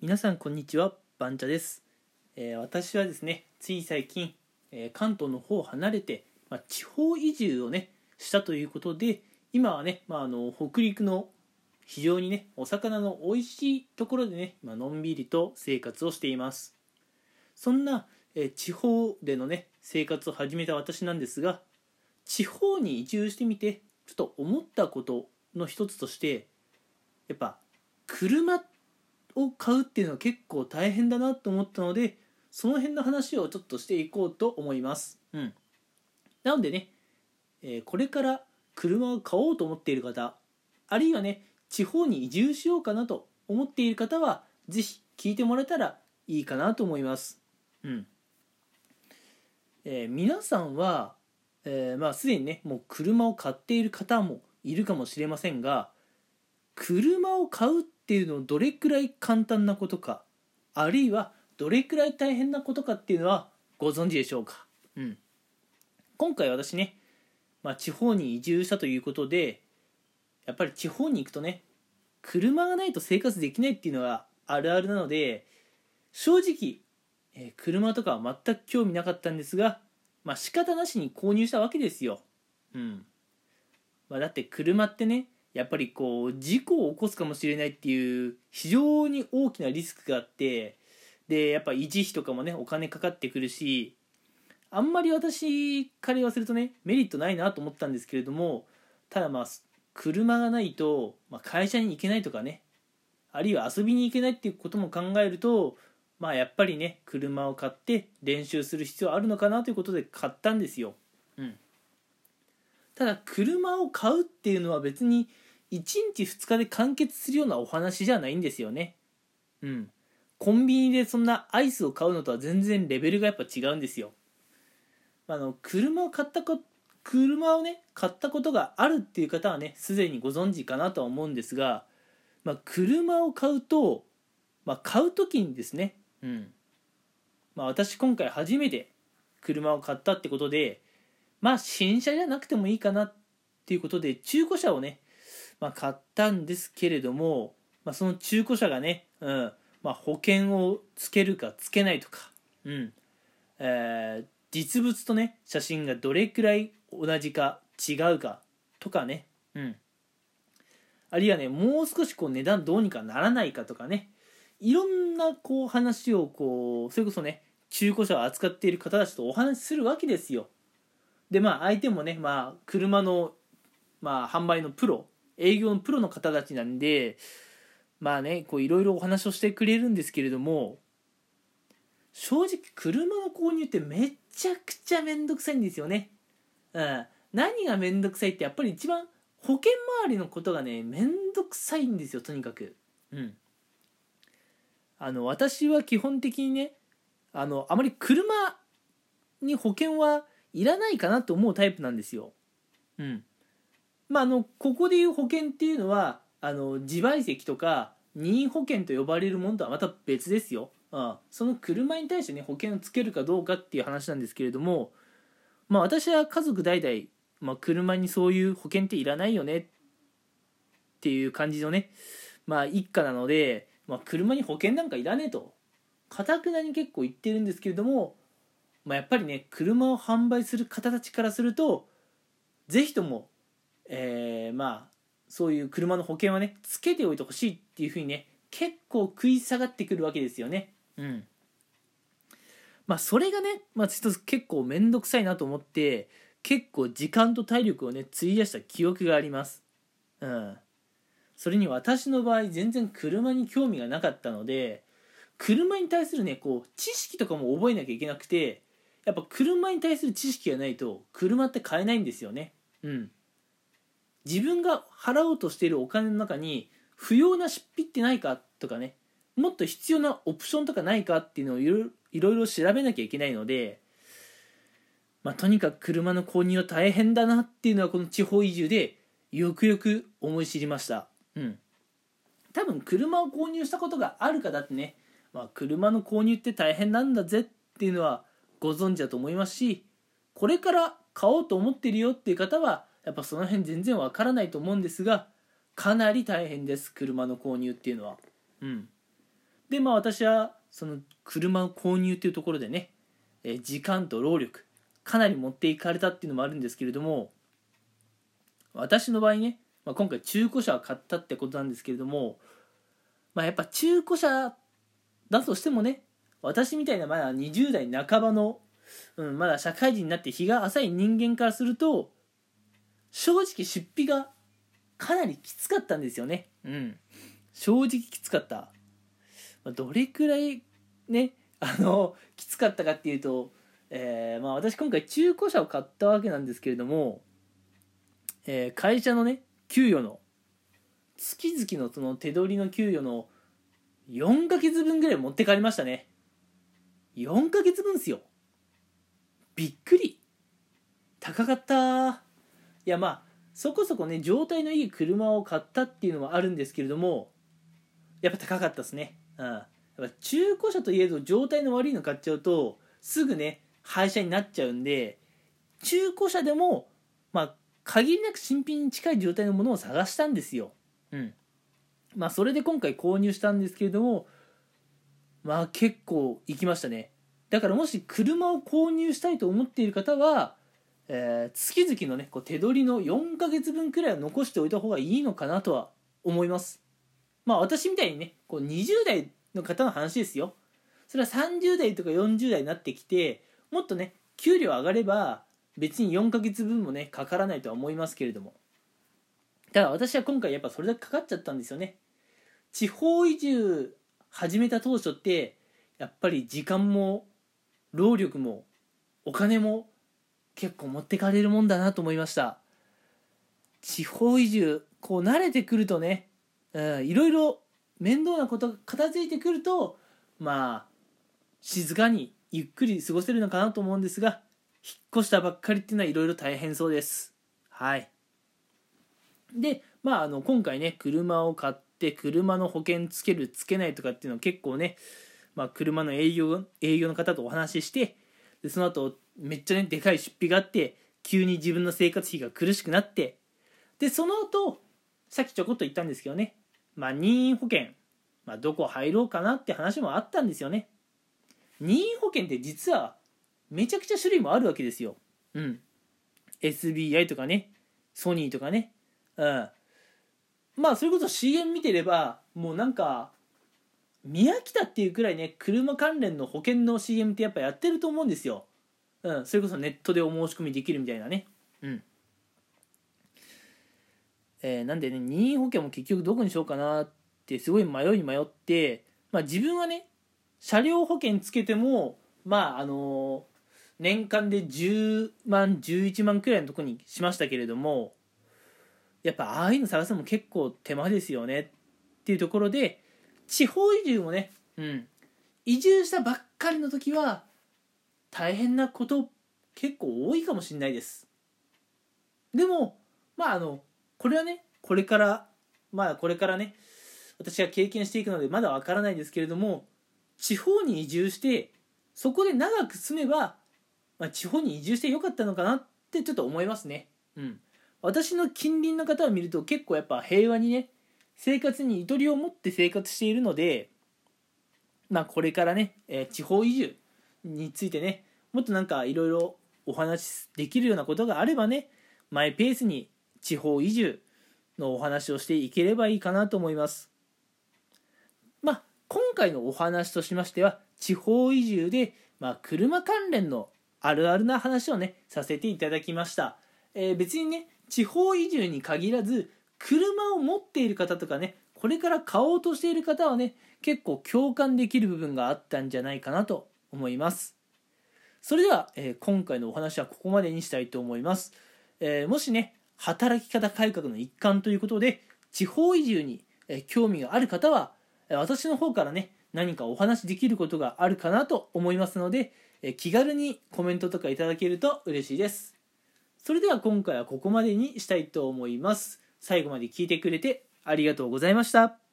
皆さんこんにちはバンチャです、えー私はですねつい最近、えー関東の方を離れて、まあ、地方移住をねしたということで今はね、まあ、あの北陸の非常にねお魚の美味しいところでね、まあのんびりと生活をしています。そんな、えー地方でのね生活を始めた私なんですが地方に移住してみてちょっと思ったことの一つとしてやっぱ車ってを買うっていうのは結構大変だなと思ったのでその辺の話をちょっとしていこうと思います。うん、なのでね、えーこれから車を買おうと思っている方あるいはね地方に移住しようかなと思っている方は是非聞いてもらえたらいいかなと思います。うんえー皆さんは、えーまあ、すでにねもう車を買っている方もいるかもしれませんが車を買うっていうのをどれくらい簡単なことかあるいはどれくらい大変なことかっていうのはご存知でしょうか、うん、今回私ね、まあ、地方に移住したということでやっぱり地方に行くとね車がないと生活できないっていうのがあるあるなので正直、えー車とかは全く興味なかったんですが、まあ仕方なしに購入したわけですよ。うん。まあ、だって車ってねやっぱりこう事故を起こすかもしれないっていう非常に大きなリスクがあってでやっぱ維持費とかもねお金かかってくるしあんまり私から言わせるとねメリットないなと思ったんですけれどもただまあ車がないと、まあ、会社に行けないとかねあるいは遊びに行けないっていうことも考えるとまあやっぱりね車を買って練習する必要あるのかなということで買ったんですよ。うんただ車を買うっていうのは別に1日2日で完結するようなお話じゃないんですよね。うん。コンビニでそんなアイスを買うのとは全然レベルがやっぱ違うんですよ。あの車を買ったこ車をね買ったことがあるっていう方はねすでにご存知かなとは思うんですが、まあ、車を買うと、まあ、買う時にですねうん。まあ私今回初めて車を買ったってことでまあ新車じゃなくてもいいかなっていうことで中古車をね、まあ、買ったんですけれども、まあ、その中古車がね、うんまあ、保険をつけるかつけないとか、うんえー実物とね写真がどれくらい同じか違うかとかね、うん、あるいはねもう少しこう値段どうにかならないかとかねいろんなこう話をこうそれこそね中古車を扱っている方たちとお話しするわけですよ。でまあ相手もね、まあ、車の、まあ、販売のプロ営業のプロの方たちなんでまあねこういろいろお話をしてくれるんですけれども正直車の購入ってめちゃくちゃめんどくさいんですよね。うん、何がめんどくさいってやっぱり一番保険周りのことがねめんどくさいんですよとにかく。うん、あの私は基本的にねあのあまり車に保険はいらないかなと思うタイプなんですよ。うん。まああのここでいう保険っていうのはあの自賠責とか任意保険と呼ばれるものとはまた別ですよ。うん、その車に対してね保険をつけるかどうかっていう話なんですけれども、まあ私は家族代々、まあ、車にそういう保険っていらないよねっていう感じのねまあ一家なので、まあ、車に保険なんかいらねえとかたくなに結構言ってるんですけれどもまあ、やっぱりね車を販売する方たちからするとぜひとも、えーまあそういう車の保険はねつけておいてほしいっていうふうにね結構食い下がってくるわけですよね。うんまあそれがね、まあ、ちょっと結構面倒くさいなと思って結構時間と体力をね費やした記憶があります。うん、それに私の場合全然車に興味がなかったので車に対するねこう知識とかも覚えなきゃいけなくてやっぱ車に対する知識がないと車って買えないんですよね。うん。自分が払おうとしているお金の中に不要な出費ってないかとかねもっと必要なオプションとかないかっていうのをいろいろ調べなきゃいけないので、まあ、とにかく車の購入は大変だなっていうのはこの地方移住でよくよく思い知りました。うん。多分車を購入したことがある方ってね、まあ、車の購入って大変なんだぜっていうのはご存知だと思いますしこれから買おうと思ってるよっていう方はやっぱその辺全然わからないと思うんですがかなり大変です車の購入っていうのは。うん。でまあ私はその車を購入っていうところでね、え時間と労力かなり持っていかれたっていうのもあるんですけれども私の場合ね、まあ、今回中古車を買ったってことなんですけれども、まあ、やっぱ中古車だとしてもね私みたいなまだ20代半ばの、うん、まだ社会人になって日が浅い人間からすると正直出費がかなりきつかったんですよね。うん。正直きつかった、どれくらいねあのきつかったかっていうと、えーまあ、私今回中古車を買ったわけなんですけれども、えー会社のね給与の月々のその手取りの給与の4ヶ月分ぐらい持って帰りましたね。4ヶ月分っすよ。びっくり。高かったいやまあそこそこね状態のいい車を買ったっていうのはあるんですけれどもやっぱ高かったですね。うん。やっぱ中古車といえど状態の悪いの買っちゃうとすぐね廃車になっちゃうんで中古車でもまあ限りなく新品に近い状態のものを探したんですよ。うん。まあそれで今回購入したんですけれどもまあ結構行きましたね。だからもし車を購入したいと思っている方は、えー月々のねこう手取りの4ヶ月分くらいは残しておいた方がいいのかなとは思います。まあ私みたいにねこう20代の方の話ですよ。それは30代とか40代になってきてもっとね給料上がれば別に4ヶ月分もねかからないとは思いますけれども。ただ私は今回やっぱそれだけかかっちゃったんですよね。地方移住始めた当初ってやっぱり時間も労力もお金も結構持ってかれるもんだなと思いました。地方移住こう慣れてくるとね、うん、いろいろ面倒なことが片付いてくるとまあ静かにゆっくり過ごせるのかなと思うんですが引っ越したばっかりっていうのはいろいろ大変そうです。はい。でまああの今回ね車を買って車の保険つけるつけないとかっていうのは結構ね、まあ、車の営業営業の方とお話ししてでその後めっちゃねでかい出費があって急に自分の生活費が苦しくなってでその後さっきちょこっと言ったんですけどね、まあ、任意保険、まあ、どこ入ろうかなって話もあったんですよね任意保険って実はめちゃくちゃ種類もあるわけですよ。うん。SBI とかね、ソニーとかね。うん。まあ、それこそ CM 見てれば、もうなんか、宮北っていうくらいね、車関連の保険の CM ってやっぱやってると思うんですよ。うん。それこそネットでお申し込みできるみたいなね。うん。えーなんでね、任意保険も結局どこにしようかなってすごい迷いに迷って、まあ自分はね、車両保険つけてもまああの年間で10万11万くらいのとこにしましたけれどもやっぱああいうの探すのも結構手間ですよねっていうところで地方移住もね、うん、移住したばっかりの時は大変なこと結構多いかもしれないです。でもまああのこれはねこれからまあこれからね私が経験していくのでまだわからないですけれども地方に移住してそこで長く住めば、まあ、地方に移住してよかったのかなってちょっと思いますね。うん。私の近隣の方を見ると結構やっぱ平和にね生活にゆとりを持って生活しているのでまあこれからね、えー地方移住についてねもっとなんかいろいろお話しできるようなことがあればねマイペースに地方移住のお話をしていければいいかなと思います。まあ今回のお話としましては地方移住で、まあ、車関連のあるあるな話をねさせていただきました、えー別にね地方移住に限らず車を持っている方とかねこれから買おうとしている方はね結構共感できる部分があったんじゃないかなと思います。それでは、えー今回のお話はここまでにしたいと思います、えーもしね働き方改革の一環ということで地方移住に、え興味がある方は私の方からね何かお話できることがあるかなと思いますのでえ気軽にコメントとかいただけると嬉しいです。それでは今回はここまでにしたいと思います。最後まで聞いてくれてありがとうございました。